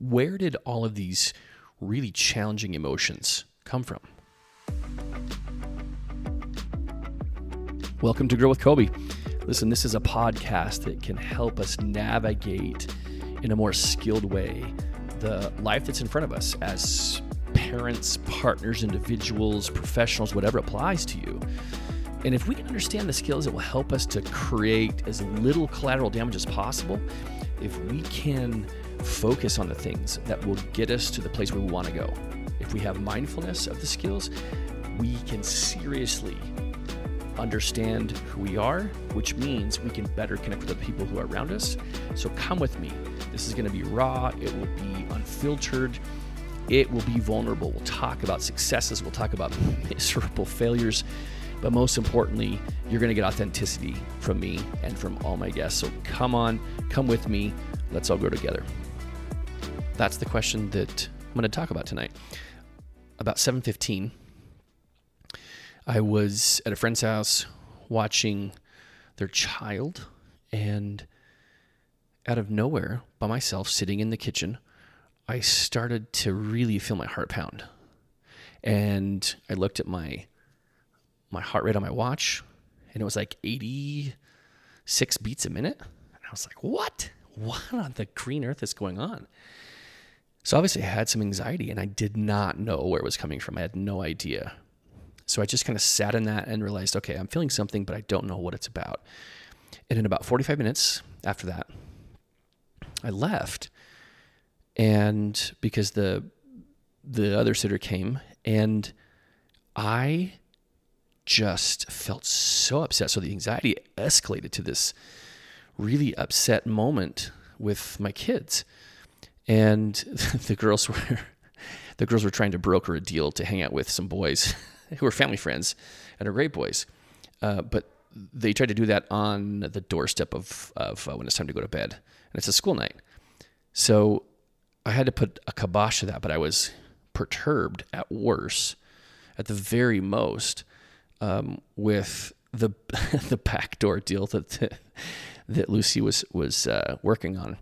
where did all of these really challenging emotions come from? Welcome to Grow with Coby. Listen, this is a podcast that can help us navigate in a more skilled way the life that's in front of us as parents, partners, individuals, professionals, whatever applies to you. And if we can understand the skills that will help us to create as little collateral damage as possible, if we can focus on the things that will get us to the place where we want to go, if we have mindfulness of the skills, we can seriously understand who we are, which means we can better connect with the people who are around us. So come with me. This is going to be raw, it will be unfiltered, it will be vulnerable. We'll talk about successes, we'll talk about miserable failures, but most importantly, you're going to get authenticity from me and from all my guests. So come on, come with me. Let's all grow together. That's the question that I'm going to talk about tonight. About 7:15 I was at a friend's house watching their child, and out of nowhere, by myself, sitting in the kitchen, I started to really feel my heart pound. And I looked at my my heart rate on my watch, and it was like 86 beats a minute. And I was like, what? What on the green earth is going on? So obviously I had some anxiety and I did not know where it was coming from. I had no idea. So I just kind of sat in that and realized, okay, I'm feeling something, but I don't know what it's about. And in about 45 minutes after that, I left. And because the the other sitter came and I just felt so upset. So the anxiety escalated to this really upset moment with my kids. And the girls were the girls were trying to broker a deal to hang out with some boys who are family friends and are great boys. Uh, but they tried to do that on the doorstep of, of uh, when it's time to go to bed. And it's a school night. So I had to put a kibosh to that, but I was perturbed at worst, at the very most, um, with the the backdoor deal that that Lucy was was uh, working on,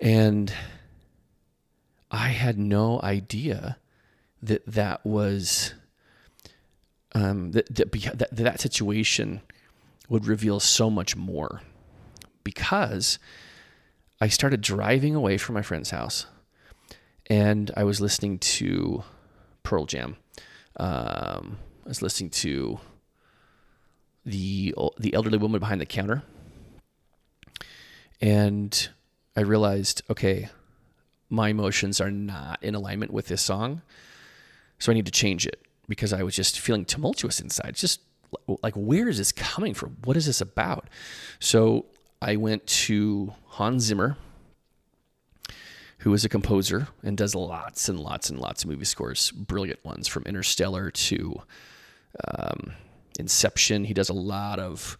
and I had no idea that that was um, that, that, that that situation would reveal so much more because I started driving away from my friend's house and I was listening to Pearl Jam. Um, I was listening to the the elderly woman behind the counter, and I realized, okay, my emotions are not in alignment with this song, so I need to change it because I was just feeling tumultuous inside. Just like, where is this coming from? What is this about? So I went to Hans Zimmer, who is a composer and does lots and lots and lots of movie scores, brilliant ones from Interstellar to um, Inception. He does a lot of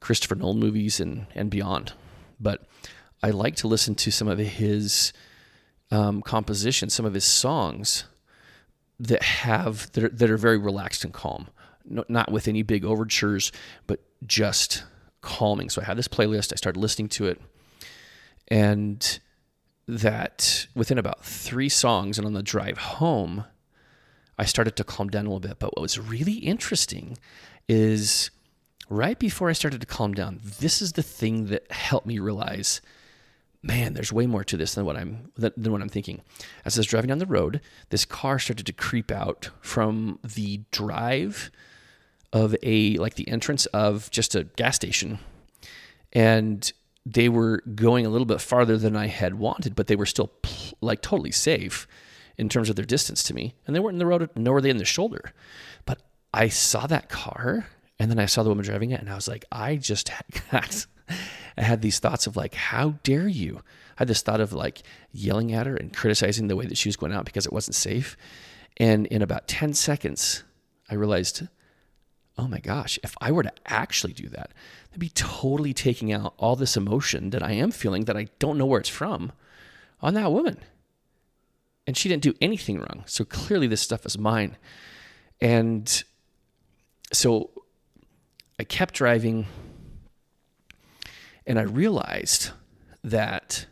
Christopher Nolan movies and, and beyond. But I like to listen to some of his um, compositions, some of his songs that have that are, that are very relaxed and calm, no, not with any big overtures, but just calming. So I had this playlist. I started listening to it, and that within about three songs and on the drive home, I started to calm down a little bit. But what was really interesting is right before I started to calm down, this is the thing that helped me realize man, there's way more to this than what I'm than what I'm thinking. As I was driving down the road, this car started to creep out from the drive of a like the entrance of just a gas station, and they were going a little bit farther than I had wanted, but they were still like totally safe in terms of their distance to me, and they weren't in the road, nor were they in the shoulder. But I saw that car, and then I saw the woman driving it, and I was like, I just got I had these thoughts of like, how dare you? I had this thought of like yelling at her and criticizing the way that she was going out because it wasn't safe. And in about 10 seconds, I realized, oh my gosh, if I were to actually do that, I'd be totally taking out all this emotion that I am feeling that I don't know where it's from on that woman. And she didn't do anything wrong. So clearly this stuff is mine. And so I kept driving and I realized that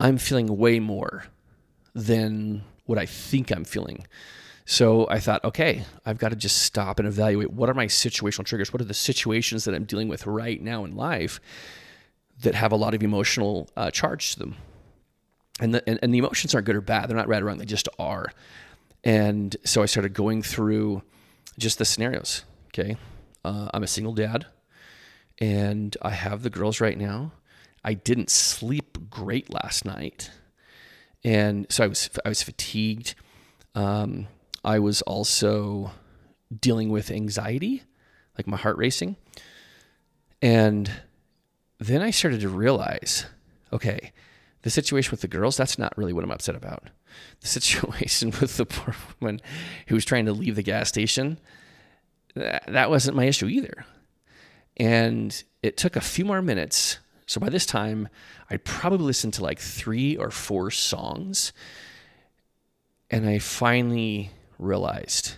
I'm feeling way more than what I think I'm feeling. So I thought, okay, I've got to just stop and evaluate what are my situational triggers? What are the situations that I'm dealing with right now in life that have a lot of emotional uh, charge to them? And the, and, and the emotions aren't good or bad. They're not right or wrong. They just are. And so I started going through just the scenarios. Okay. Uh, I'm a single dad and I have the girls right now. I didn't sleep great last night. And so I was, I was fatigued. Um, I was also dealing with anxiety, like my heart racing. And then I started to realize okay, the situation with the girls, that's not really what I'm upset about. The situation with the poor woman who was trying to leave the gas station, that, that wasn't my issue either. And it took a few more minutes. So by this time, I'd probably listened to like three or four songs. And I finally realized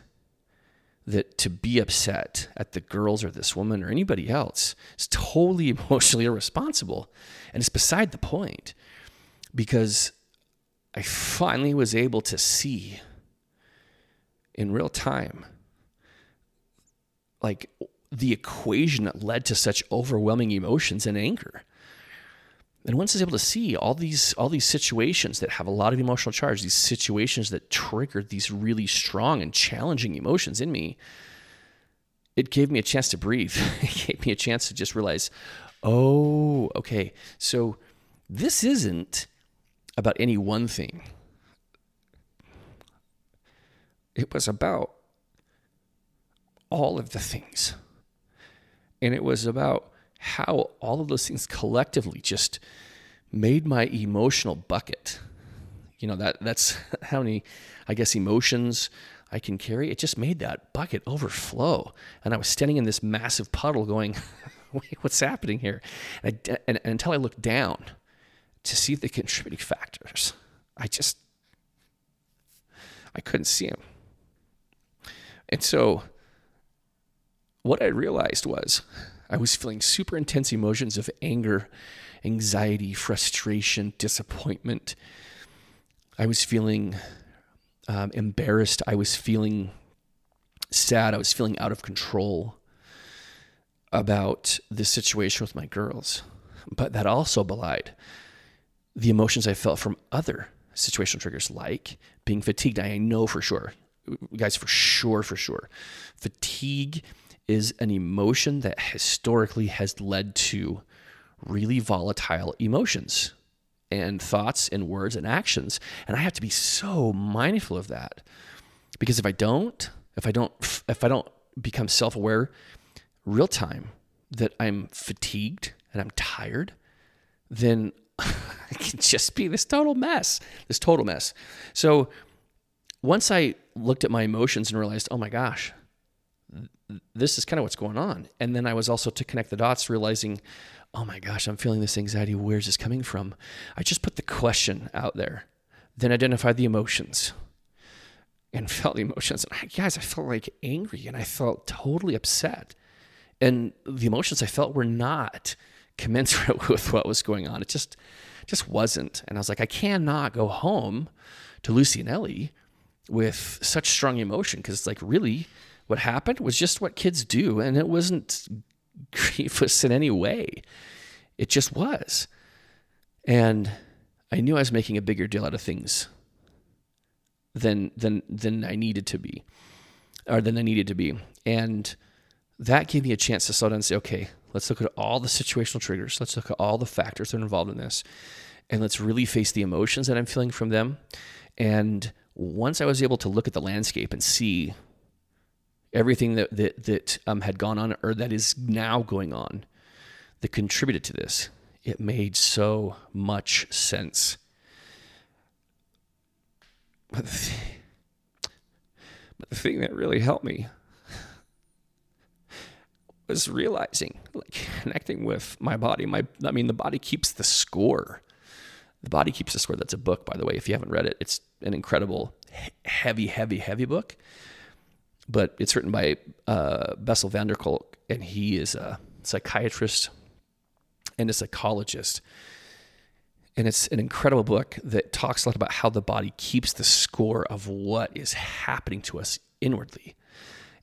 that to be upset at the girls or this woman or anybody else is totally emotionally irresponsible. And it's beside the point because I finally was able to see in real time like the equation that led to such overwhelming emotions and anger. And once was able to see all these all these situations that have a lot of emotional charge, these situations that triggered these really strong and challenging emotions in me, it gave me a chance to breathe. it gave me a chance to just realize, oh, okay, so this isn't about any one thing. It was about all of the things. And it was about how all of those things collectively just made my emotional bucket. You know, that that's how many, I guess, emotions I can carry. It just made that bucket overflow. And I was standing in this massive puddle going, wait, what's happening here? And, I, and, and until I looked down to see the contributing factors, I just, I couldn't see them. And so what I realized was I was feeling super intense emotions of anger, anxiety, frustration, disappointment. I was feeling um, embarrassed. I was feeling sad. I was feeling out of control about this situation with my girls. But that also belied the emotions I felt from other situational triggers, like being fatigued. I know for sure, guys, for sure, for sure. Fatigue is an emotion that historically has led to really volatile emotions and thoughts and words and actions. And I have to be so mindful of that. Because if I don't, if I don't if I don't become self-aware real time that I'm fatigued and I'm tired, then I can just be this total mess. This total mess. So once I looked at my emotions and realized, oh my gosh, this is kind of what's going on. And then I was also to connect the dots, realizing, oh my gosh, I'm feeling this anxiety. Where's this coming from? I just put the question out there, then identified the emotions and felt the emotions. And I, guys, I felt like angry and I felt totally upset. And the emotions I felt were not commensurate with what was going on. It just, just wasn't. And I was like, I cannot go home to Lucy and Ellie with such strong emotion because it's like, really, what happened was just what kids do, and it wasn't grievous in any way. It just was. And I knew I was making a bigger deal out of things than than than I needed to be, or than I needed to be. And that gave me a chance to slow down and say, okay, let's look at all the situational triggers. Let's look at all the factors that are involved in this. And let's really face the emotions that I'm feeling from them. And once I was able to look at the landscape and see everything that that that um, had gone on or that is now going on that contributed to this. It made so much sense. But the, thing, but the thing that really helped me was realizing, like connecting with my body. My, I mean, the body keeps the score. The body keeps the score. That's a book, by the way. If you haven't read it, it's an incredible, heavy, heavy, heavy book but it's written by uh, Bessel van der Kolk, and he is a psychiatrist and a psychologist. And it's an incredible book that talks a lot about how the body keeps the score of what is happening to us inwardly.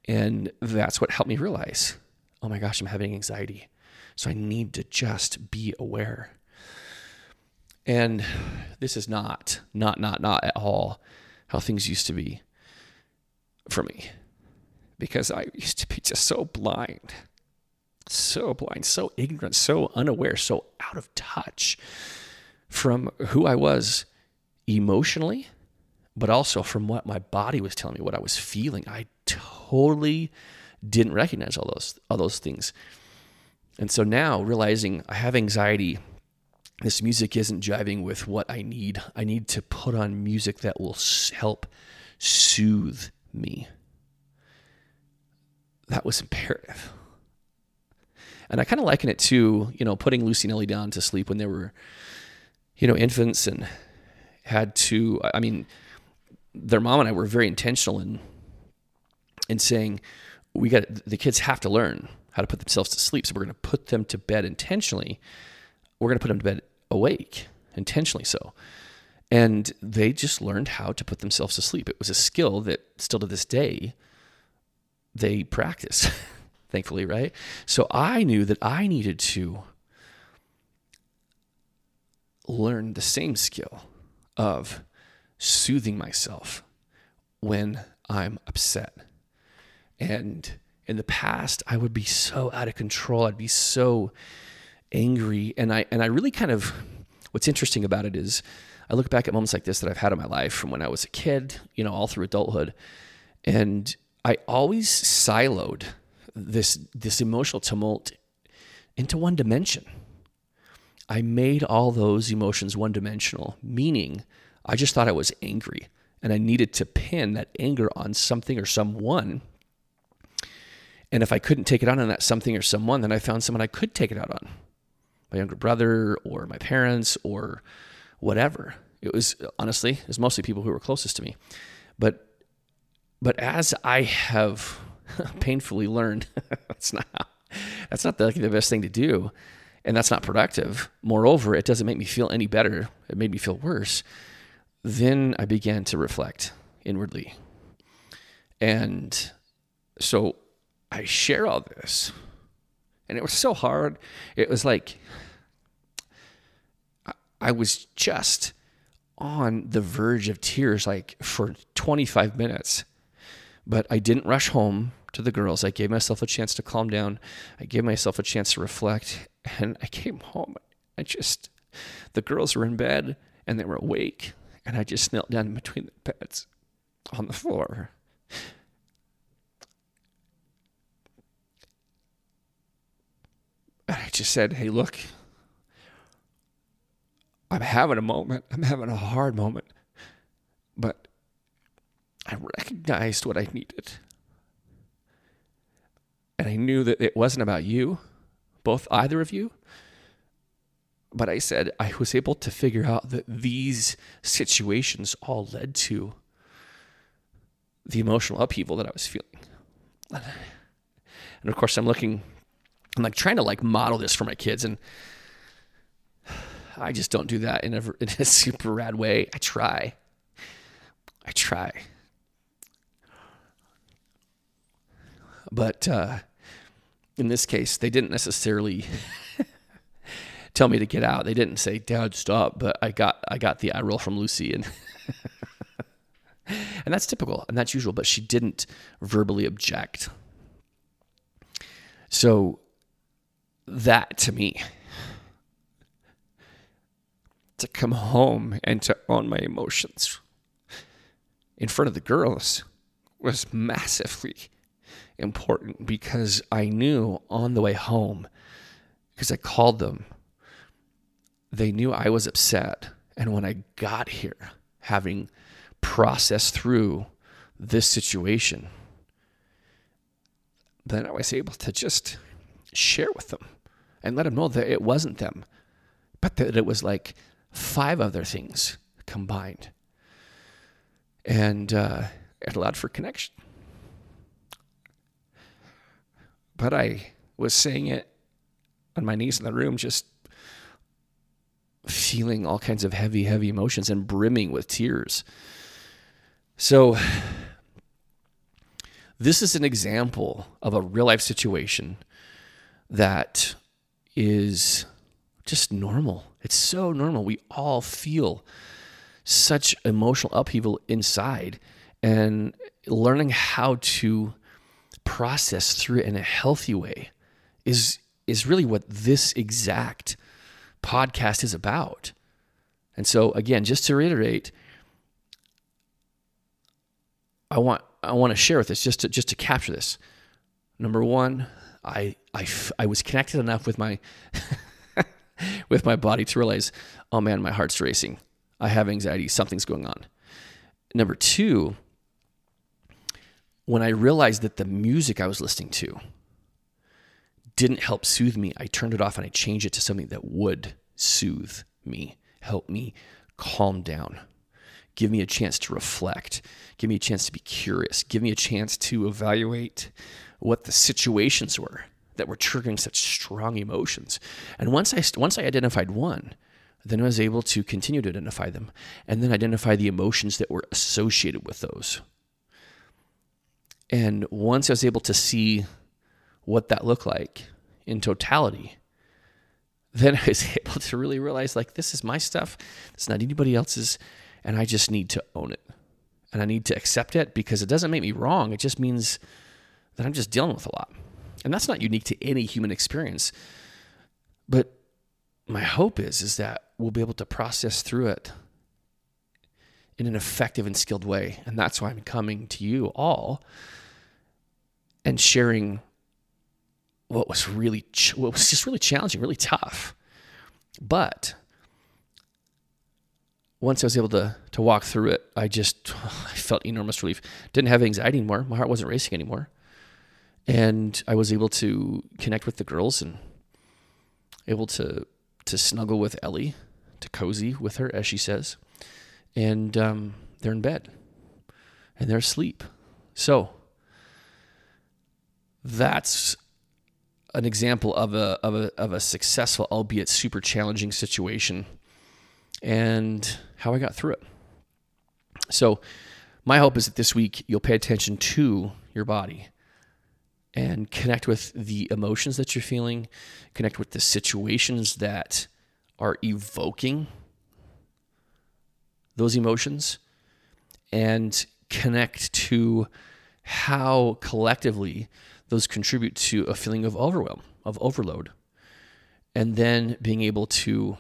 And that's what helped me realize oh my gosh, I'm having anxiety. So I need to just be aware. And this is not, not, not, not at all how things used to be for me because I used to be just so blind, so blind, so ignorant, so unaware, so out of touch from who I was emotionally, but also from what my body was telling me, what I was feeling. I totally didn't recognize all those all those things. And so now realizing I have anxiety, this music isn't jiving with what I need. I need to put on music that will help soothe me. That was imperative. And I kind of liken it to, you know, putting Lucy and Ellie down to sleep when they were, you know, infants and had to, I mean, their mom and I were very intentional in, in saying, we got the kids have to learn how to put themselves to sleep. So we're going to put them to bed intentionally. We're going to put them to bed awake, intentionally so. And they just learned how to put themselves to sleep. It was a skill that still to this day they practice, thankfully, right? So I knew that I needed to learn the same skill of soothing myself when I'm upset and in the past, I would be so out of control. I'd be so angry. And I and I really kind of what's interesting about it is I look back at moments like this that I've had in my life from when I was a kid, you know, all through adulthood. And I always siloed this this emotional tumult into one dimension. I made all those emotions one dimensional, meaning I just thought I was angry and I needed to pin that anger on something or someone and if I couldn't take it out on that something or someone, then I found someone I could take it out on my younger brother or my parents or whatever. It was honestly, it was mostly people who were closest to me. But but as I have painfully learned, that's not that's not the, the best thing to do, and that's not productive. Moreover, it doesn't make me feel any better. It made me feel worse. Then I began to reflect inwardly, and so I share all this. And it was so hard. It was like I was just on the verge of tears like for 25 minutes. But I didn't rush home to the girls. I gave myself a chance to calm down. I gave myself a chance to reflect. And I came home. I just, the girls were in bed and they were awake. And I just knelt down between the beds on the floor And I just said, hey, look, I'm having a moment. I'm having a hard moment. But I recognized what I needed. And I knew that it wasn't about you, both either of you. But I said I was able to figure out that these situations all led to the emotional upheaval that I was feeling. And of course, I'm looking I'm like trying to like model this for my kids and I just don't do that in a, in a super rad way. I try. I try. But uh, in this case, they didn't necessarily tell me to get out. They didn't say, "Dad, stop." But I got I got the eye roll from Lucy, and and that's typical and that's usual. But she didn't verbally object. So that to me. To come home and to own my emotions in front of the girls was massively important because I knew on the way home, because I called them, they knew I was upset. And when I got here, having processed through this situation, then I was able to just share with them and let them know that it wasn't them, but that it was like five other things combined. And uh, it allowed for connection. But I was saying it on my knees in the room, just feeling all kinds of heavy, heavy emotions and brimming with tears. So, this is an example of a real life situation that is just normal. It's so normal. We all feel such emotional upheaval inside, and learning how to process through it in a healthy way is is really what this exact podcast is about. And so again, just to reiterate, I want I want to share with this just to just to capture this. Number one, I I, I was connected enough with my with my body to realize, oh man, my heart's racing. I have anxiety. Something's going on. Number two, when I realized that the music I was listening to didn't help soothe me, I turned it off and I changed it to something that would soothe me, help me calm down, give me a chance to reflect, give me a chance to be curious, give me a chance to evaluate what the situations were that were triggering such strong emotions. And once I once I identified one, then I was able to continue to identify them and then identify the emotions that were associated with those. And once I was able to see what that looked like in totality, then I was able to really realize like this is my stuff. It's not anybody else's, and I just need to own it. And I need to accept it because it doesn't make me wrong. It just means that I'm just dealing with a lot. And that's not unique to any human experience. But my hope is is that we'll be able to process through it in an effective and skilled way. And that's why I'm coming to you all and sharing what was really what was just really challenging, really tough. But once I was able to to walk through it, I just I felt enormous relief. Didn't have anxiety anymore. My heart wasn't racing anymore and I was able to connect with the girls and able to to snuggle with Ellie, to cozy with her, as she says, and um, they're in bed and they're asleep. So that's an example of a of a of a successful, albeit super challenging situation, and how I got through it. So my hope is that this week you'll pay attention to your body and connect with the emotions that you're feeling, connect with the situations that are evoking those emotions, and connect to how collectively those contribute to a feeling of overwhelm, of overload. And then being able to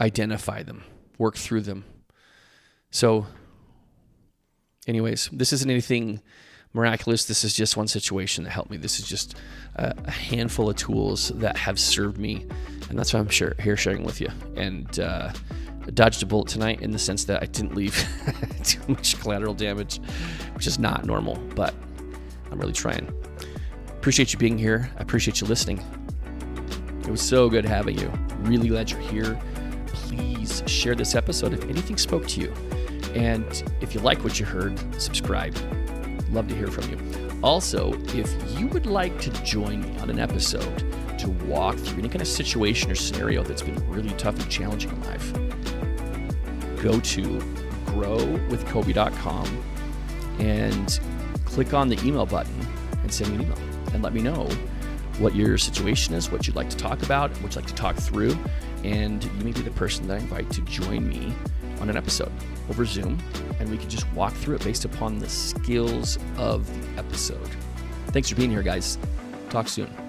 identify them, work through them. So anyways, this isn't anything miraculous. This is just one situation that helped me. This is just a, handful of tools that have served me, and that's why I'm here sharing with you. And uh, dodged a bullet tonight in the sense that I didn't leave too much collateral damage, which is not normal, but I'm really trying. Appreciate you being here. I appreciate you listening. It was so good having you. Really glad you're here. Please share this episode if anything spoke to you and if you like what you heard, subscribe. Love to hear from you. Also, if you would like to join me on an episode to walk through any kind of situation or scenario that's been really tough and challenging in life, go to growwithcoby.com and click on the email button and send me an email and let me know what your situation is, what you'd like to talk about, what you'd like to talk through, and you may be the person that I invite to join me on an episode over Zoom, and we can just walk through it based upon the skills of the episode. Thanks for being here, guys. Talk soon.